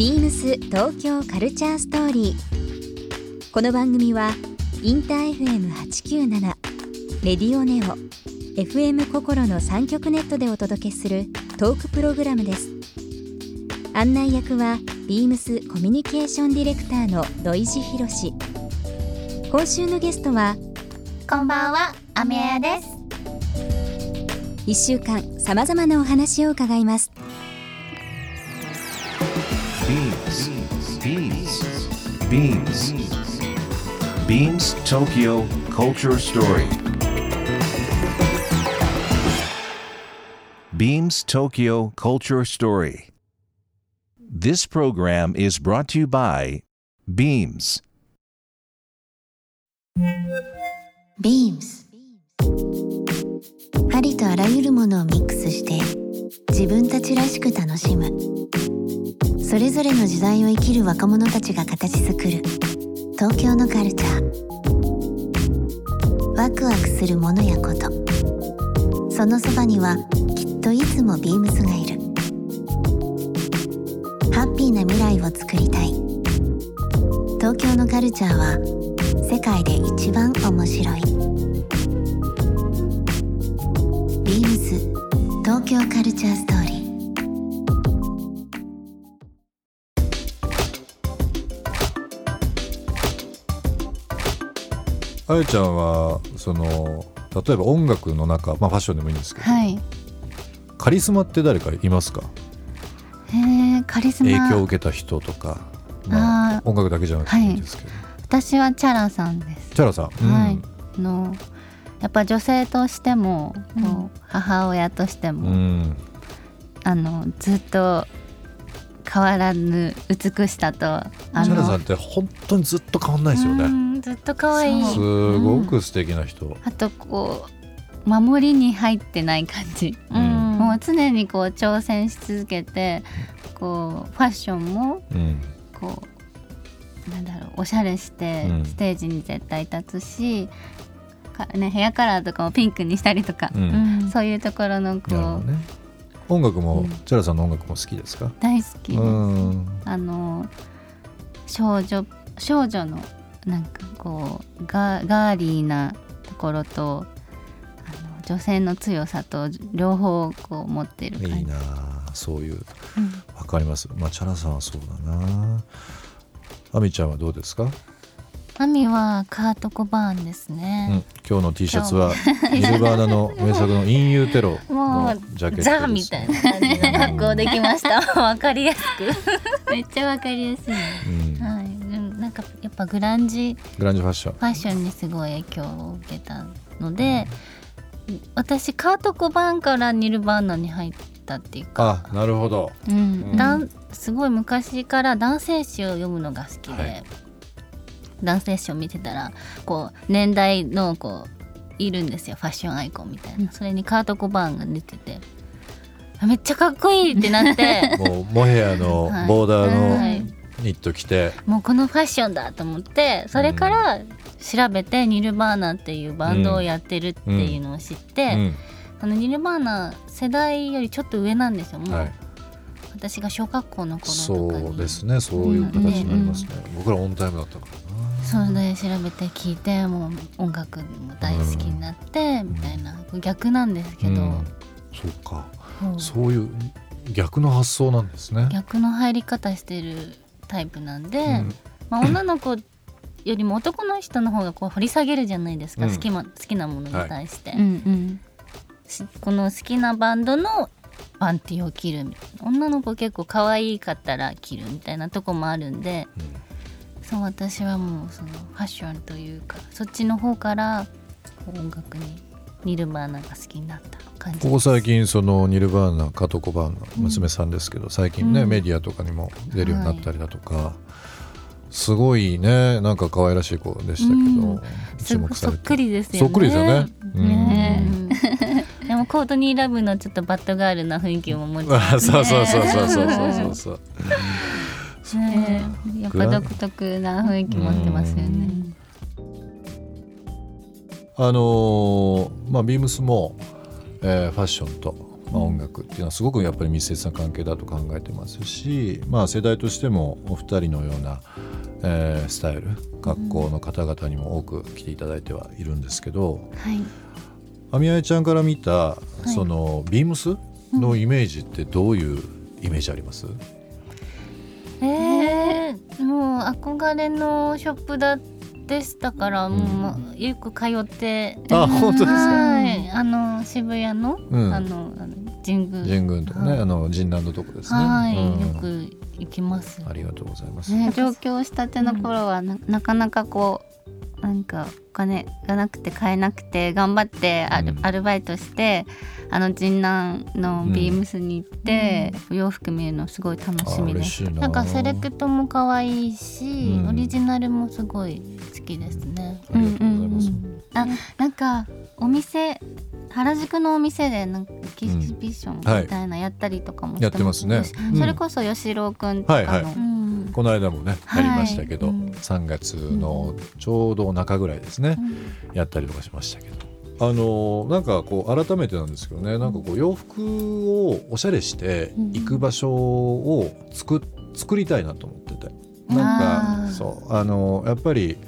ビームス東京カルチャーストーリー。この番組はインター FM897 レディオネオ FM 心の三極ネットでお届けするトークプログラムです。案内役はビームスコミュニケーションディレクターの土井博志。今週のゲストはこんばんは、アメヤです。1週間さまざまなお話を伺います。Beams. Beams Tokyo Culture Story. Beams Tokyo Culture Story. This program is brought to you by Beams. Beams ありとあらゆるものをミックスして 自分たちらしく楽しむ。それぞれの時代を生きる若者たちが形作る。東京のカルチャー。ワクワクするものやこと。そのそばにはきっといつもビームスがいる。ハッピーな未来を作りたい。東京のカルチャーは世界で一番面白い。東京カルチャーストーリーあやちゃんはその例えば音楽の中、まあ、ファッションでもいいんですけど、はい。カリスマって誰かいますか？へえ、カリスマ。影響を受けた人とか、まああ、ー音楽だけじゃなくていいんですけど、私はチャラさんです。チャラさん、うんはい。あのやっぱ女性としても、こう母親としてうも、ん、あのずっと変わらぬ美しさとあチャラさんのって本当にずっと変わんないですようねんずっと可愛い。すごく素敵な人、あとこう守りに入ってない感じ。うん。もう常にこう挑戦し続けて、こうファッションもうん。こうなんだろうおしゃれしてうん。ステージに絶対立つし、かね、ヘアカラーとかもピンクにしたりとか、うん。そういうところのこう、ね。音楽も、うん。チャラさんの音楽も好きですか？大好き。です、うん。あの少女少女のなんかこうガガーリーなところとあの女性の強さと両方こう持ってる感じ。いいなあ。そういう。うん。わかります。まあチャラさんはそうだなアミちゃんはどうですか、マミはカート・コバーンですうんね、、今日の T シャツはニルバーナの名作の「陰遊テロ」のジャケットです、ザみたいな感じの格好できました。わかりやすく。めっちゃわかりやすい。うん、はい。なんかやっぱグランジ。グランジファッション。ファッションにすごい影響を受けたので、私カートコバーンからニルバーナに入ったっていうか、あなるほど。うん。うん。だんすごい昔から男性誌を読むのが好きで、はい男性誌を見てたらこう年代のこういるんですよファッションアイコンみたいな、それにカート・コバーンが出ててあめっちゃかっこいいってなって。もうモヘアの はい。ボーダーのはい。ニット着て、もうこのファッションだと思ってそれから調べてニルバーナっていうバンドをやってるっていうのを知って、うん。あのニルバーナ世代よりちょっと上なんですよもう、はい、私が小学校の頃とそかに。うですねそういう形になりますね、僕らオンタイムだったから。なそれで調べて聞いてもう音楽も大好きになって、みたいな逆なんですけど、うん。そうか。そうそういう逆の発想なんですね。逆の入り方してるタイプなんで、うん。まあ、女の子よりも男の人の方がこう掘り下げるじゃないですか、うん。好きま好きなものに対して、うんうん。しこの好きなバンドのパンティを着るみたいな。女の子結構可愛かったら着るみたいなとこもあるんで、そう私はもうそのファッションというかそっちの方から音楽にニルバーナが好きになった感じ。ここ最近そのニルバーナカトコバーンの娘さんですけど、最近ね、うんメディアとかにも出るようになったりだとか、すごいねなんか可愛らしい子でしたけど、うん。注目されて。そっくりですよね。そっくりですよね。うん。ね でもコートニーラブのちょっとバッドガールな雰囲気も持ってまあす そうそうそうそうそうそうそう ね。やっぱ独特な雰囲気持ってますよね。あのーまあビームスも、えーファッションとまあ、音楽っていうのはすごくやっぱり密接な関係だと考えてますし、まあ、世代としてもお二人のような、えースタイル学校の方々にも多く来ていただいてはいるんですけどはい。あみあいちゃんから見た、い。そのビームスのイメージってどういうイメージあります、え。ー、もう憧れのショップだでしたから、もうよく通って。あ本当ですか？はい。あの渋谷の、うん。あのあの神宮。神宮とかね、あの神南のとこですね。はい、うん。よく行きます。ありがとうございます。ね、上京したての頃はな,、なかなかこうなんかお金がなくて買えなくて頑張ってアル,、うん。アルバイトしてあの神南のビームスに行って、お洋服見るのすごい楽しあみです。な。なんかセレクトも可愛いし、うん。オリジナルもすごい好きですね。ありがとうございます。あなんかお店原宿のお店でなんかエキシビションみたいなやったりとかもしてやってますね。それこそ吉郎くんとかの、はいはい。うんこの間もね、はい。やりましたけど、うん。3月のちょうど中ぐらいですね、やったりとかしましたけど。あのなんかこう改めてなんですけどねなんかこう洋服をおしゃれして行く場所を作作りたいなと思ってて。なんかそう。あのやっぱり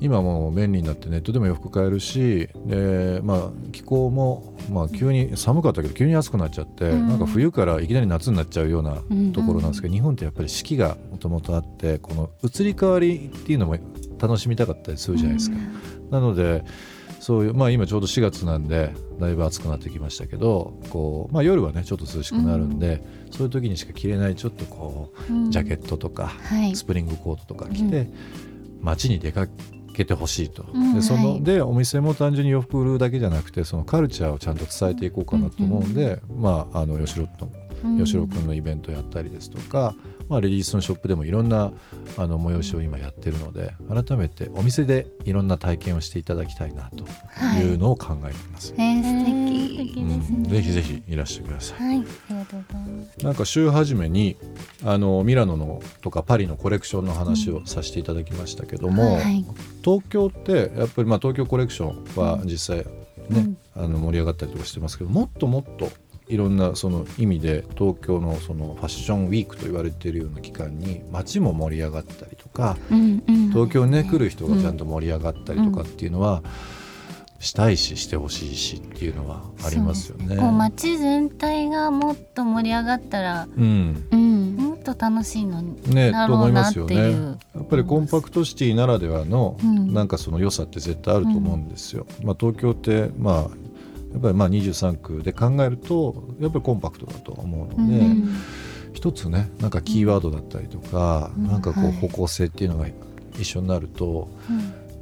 今もう便利になってネットでも洋服買えるしで、まあ、気候も、まあ、急に寒かったけど急に暑くなっちゃって、うん。なんか冬からいきなり夏になっちゃうようなうんところなんですけど、日本ってやっぱり四季がもともとあってこの移り変わりっていうのも楽しみたかったりするじゃないですか。なのでそういうまあ今ちょうど4月なんでだいぶ暑くなってきましたけどこう、まあ、夜はねちょっと涼しくなるんで、そういう時にしか着れないちょっとこうジャケットとか、はい。スプリングコートとか着て、街に出かけてほしいと、うんでその、はいでお店も単純に洋服売るだけじゃなくてそのカルチャーをちゃんと伝えていこうかなと思うんで、まああの吉郎と吉郎君のイベントやったりですとか、まあ、レディースのショップでもいろんなあの催しを今やってるので改めてお店でいろんな体験をしていただきたいなというのを考えています。えー、素素敵敵ですね。うんぜひぜひいらしてください。はい、ありがとうございます。なんか週初めにあのミラノのとかパリのコレクションの話をさせていただきましたけども、はい東京ってやっぱりまあ東京コレクションは実際ね、あの盛り上がったりとかしてますけどもっともっといろんなその意味で東京のそのファッションウィークと言われているような期間に街も盛り上がったりとかうんうん。東京にね来る人がちゃんと盛り上がったりとかっていうのはしたいししてほしいしっていうのはありますよね。こう街全体がもっと盛り上がったらうん。うん。もっと楽しいのにね、と思いますよね。やっぱりコンパクトシティならではのうん。なんかその良さって絶対あると思うんですよ。まあ、東京ってまあやっぱりまあ23区で考えるとやっぱりコンパクトだと思うので、うん。一つねなんかキーワードだったりとか、なんかこう方向性っていうのが一緒になると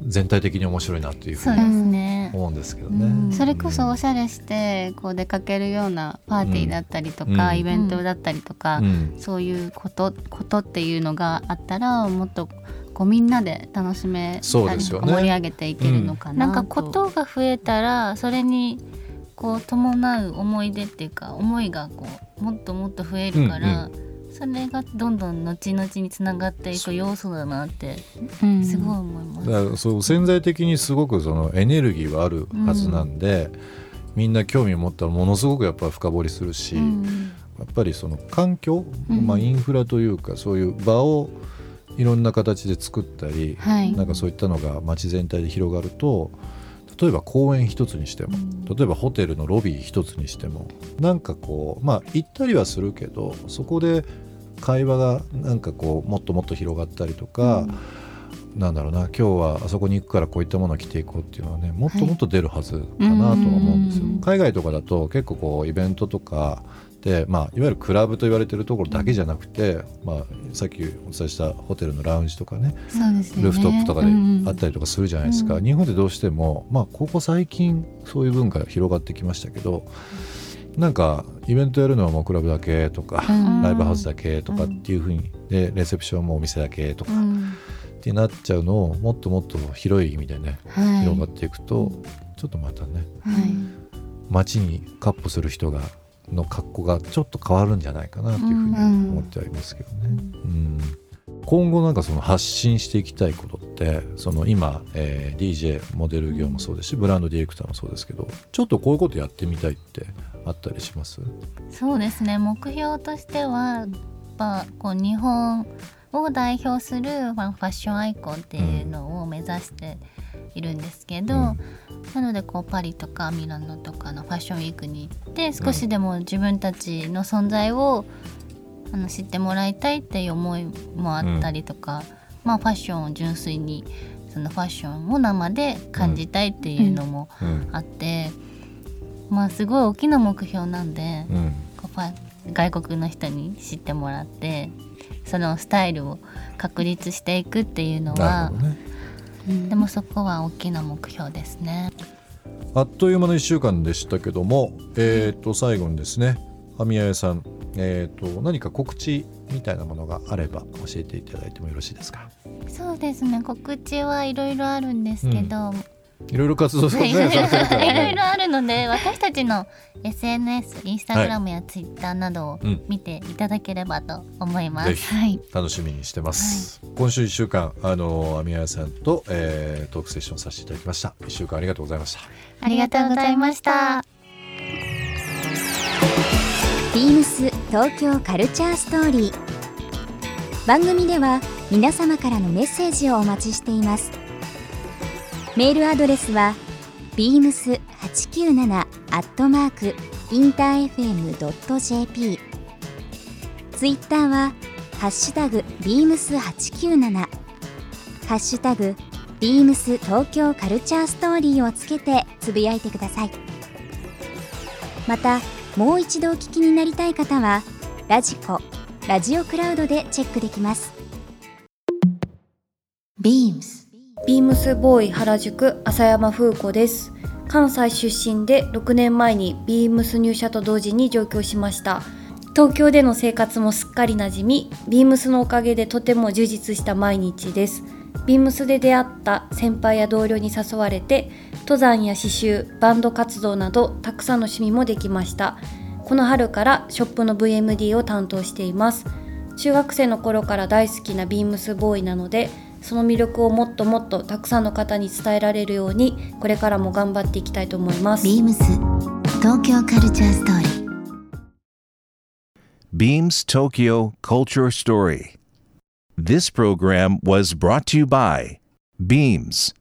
全体的に面白いなっていうふにそううですね。思うんですけどうん。ね。それこそおしゃれしてこう出かけるようなパーティーだったりとか、うん。イベントだったりとか、うん。そういうことことっていうのがあったらもっとこうみんなで楽しめたりとか盛り上げていけるのかなと、なんかことが増えたらそれにこう伴う思い出っていうか思いがこうもっともっと増えるから、それがどんどん後々につながっていく要素だなってうん。すごい思います。だからそう潜在的にすごくそのエネルギーはあるはずなんで、みんな興味を持ったらものすごくやっぱ深掘りするし、うん。やっぱりその環境、うん。まあ、インフラというかそういう場をいろんな形で作ったり、はい。なんかそういったのが街全体で広がると例えば公園一つにしても例えばホテルのロビー一つにしてもなんかこうまあ行ったりはするけどそこで会話がなんかこうもっともっと広がったりとか、なんだろうな今日はあそこに行くからこういったものを着ていこうっていうのはねもっともっと出るはずかなとは思うんですよ。うん。海外とかだと結構こうイベントとかで、まあ、いわゆるクラブと言われてるところだけじゃなくて、まあ、さっきお伝えしたホテルのラウンジとかねそうですよね。ルーフトップとかでうんあったりとかするじゃないですか、日本でどうしても、まあ、ここ最近そういう文化が広がってきましたけどなんかイベントやるのはもうクラブだけとか、うんライブハウスだけとかっていうふうにでレセプションもお店だけとかうん。ってなっちゃうのをもっともっと広い意味でねはい。広がっていくとちょっとまたねはい。街にカッ歩する人がの格好がちょっと変わるんじゃないかなというふうに思ってはいますけどね。うん。今後なんかその発信していきたいことってその今、えー DJ モデル業もそうですしブランドディレクターもそうですけどちょっとこういうことやってみたいってあったりします？そうですね。目標としてはやっぱこう日本を代表するまあファッションアイコンっていうのを目指しているんですけど、うんなのでこうパリとかミラノとかのファッションウィークに行って少しでも自分たちの存在をあの知ってもらいたいっていう思いもあったりとか、まあファッションを純粋にそのファッションを生で感じたいっていうのもうん。あって、まあすごい大きな目標なんで、うん。こう外国の人に知ってもらってそのスタイルを確立していくっていうのなはでもそこは大きな目標ですね。あっという間の1週間でしたけども、えー、と最後にですね網谷さん、えー、と何か告知みたいなものがあれば教えていただいてもよろしいですか？そうですね。告知はいろいろあるんですけど、いろいろ活動さ れいてるからろいねろあるので私たちの SNS インスタグラムやツイッターなどをうん見ていただければと思います。ぜひはい、楽しみにしてます、今週1週間あの網谷さんと、えートークセッションさせていただきました。1週間ありがとうございました。ありがとうございました。ビームス東京カルチャーストーリー。番組では皆様からのメッセージをお待ちしていますメールアドレスは beams897 アットマークインター FM.jp ツイッターはハッシュタグ beams897 ハッシュタグビームス東京カルチャーストーリーをつけてつぶやいてください。またもう一度お聞きになりたい方はラジコラジオクラウドでチェックできます。ビームスボーイ原宿浅山風子です。関西出身で6年前にビームス入社と同時に上京しました。東京での生活もすっかり馴染みビームスのおかげでとても充実した毎日です。ビームスで出会った先輩や同僚に誘われて登山や刺繍バンド活動などたくさんの趣味もできました。この春からショップの VMD を担当しています。中学生の頃から大好きなビームスボーイなのでその魅力をもっともっとたくさんの方に伝えられるようにこれからも頑張っていきたいと思いますビームス東京カルチャーストーリー Beams Tokyo Culture Story. This program was brought to you by Beams.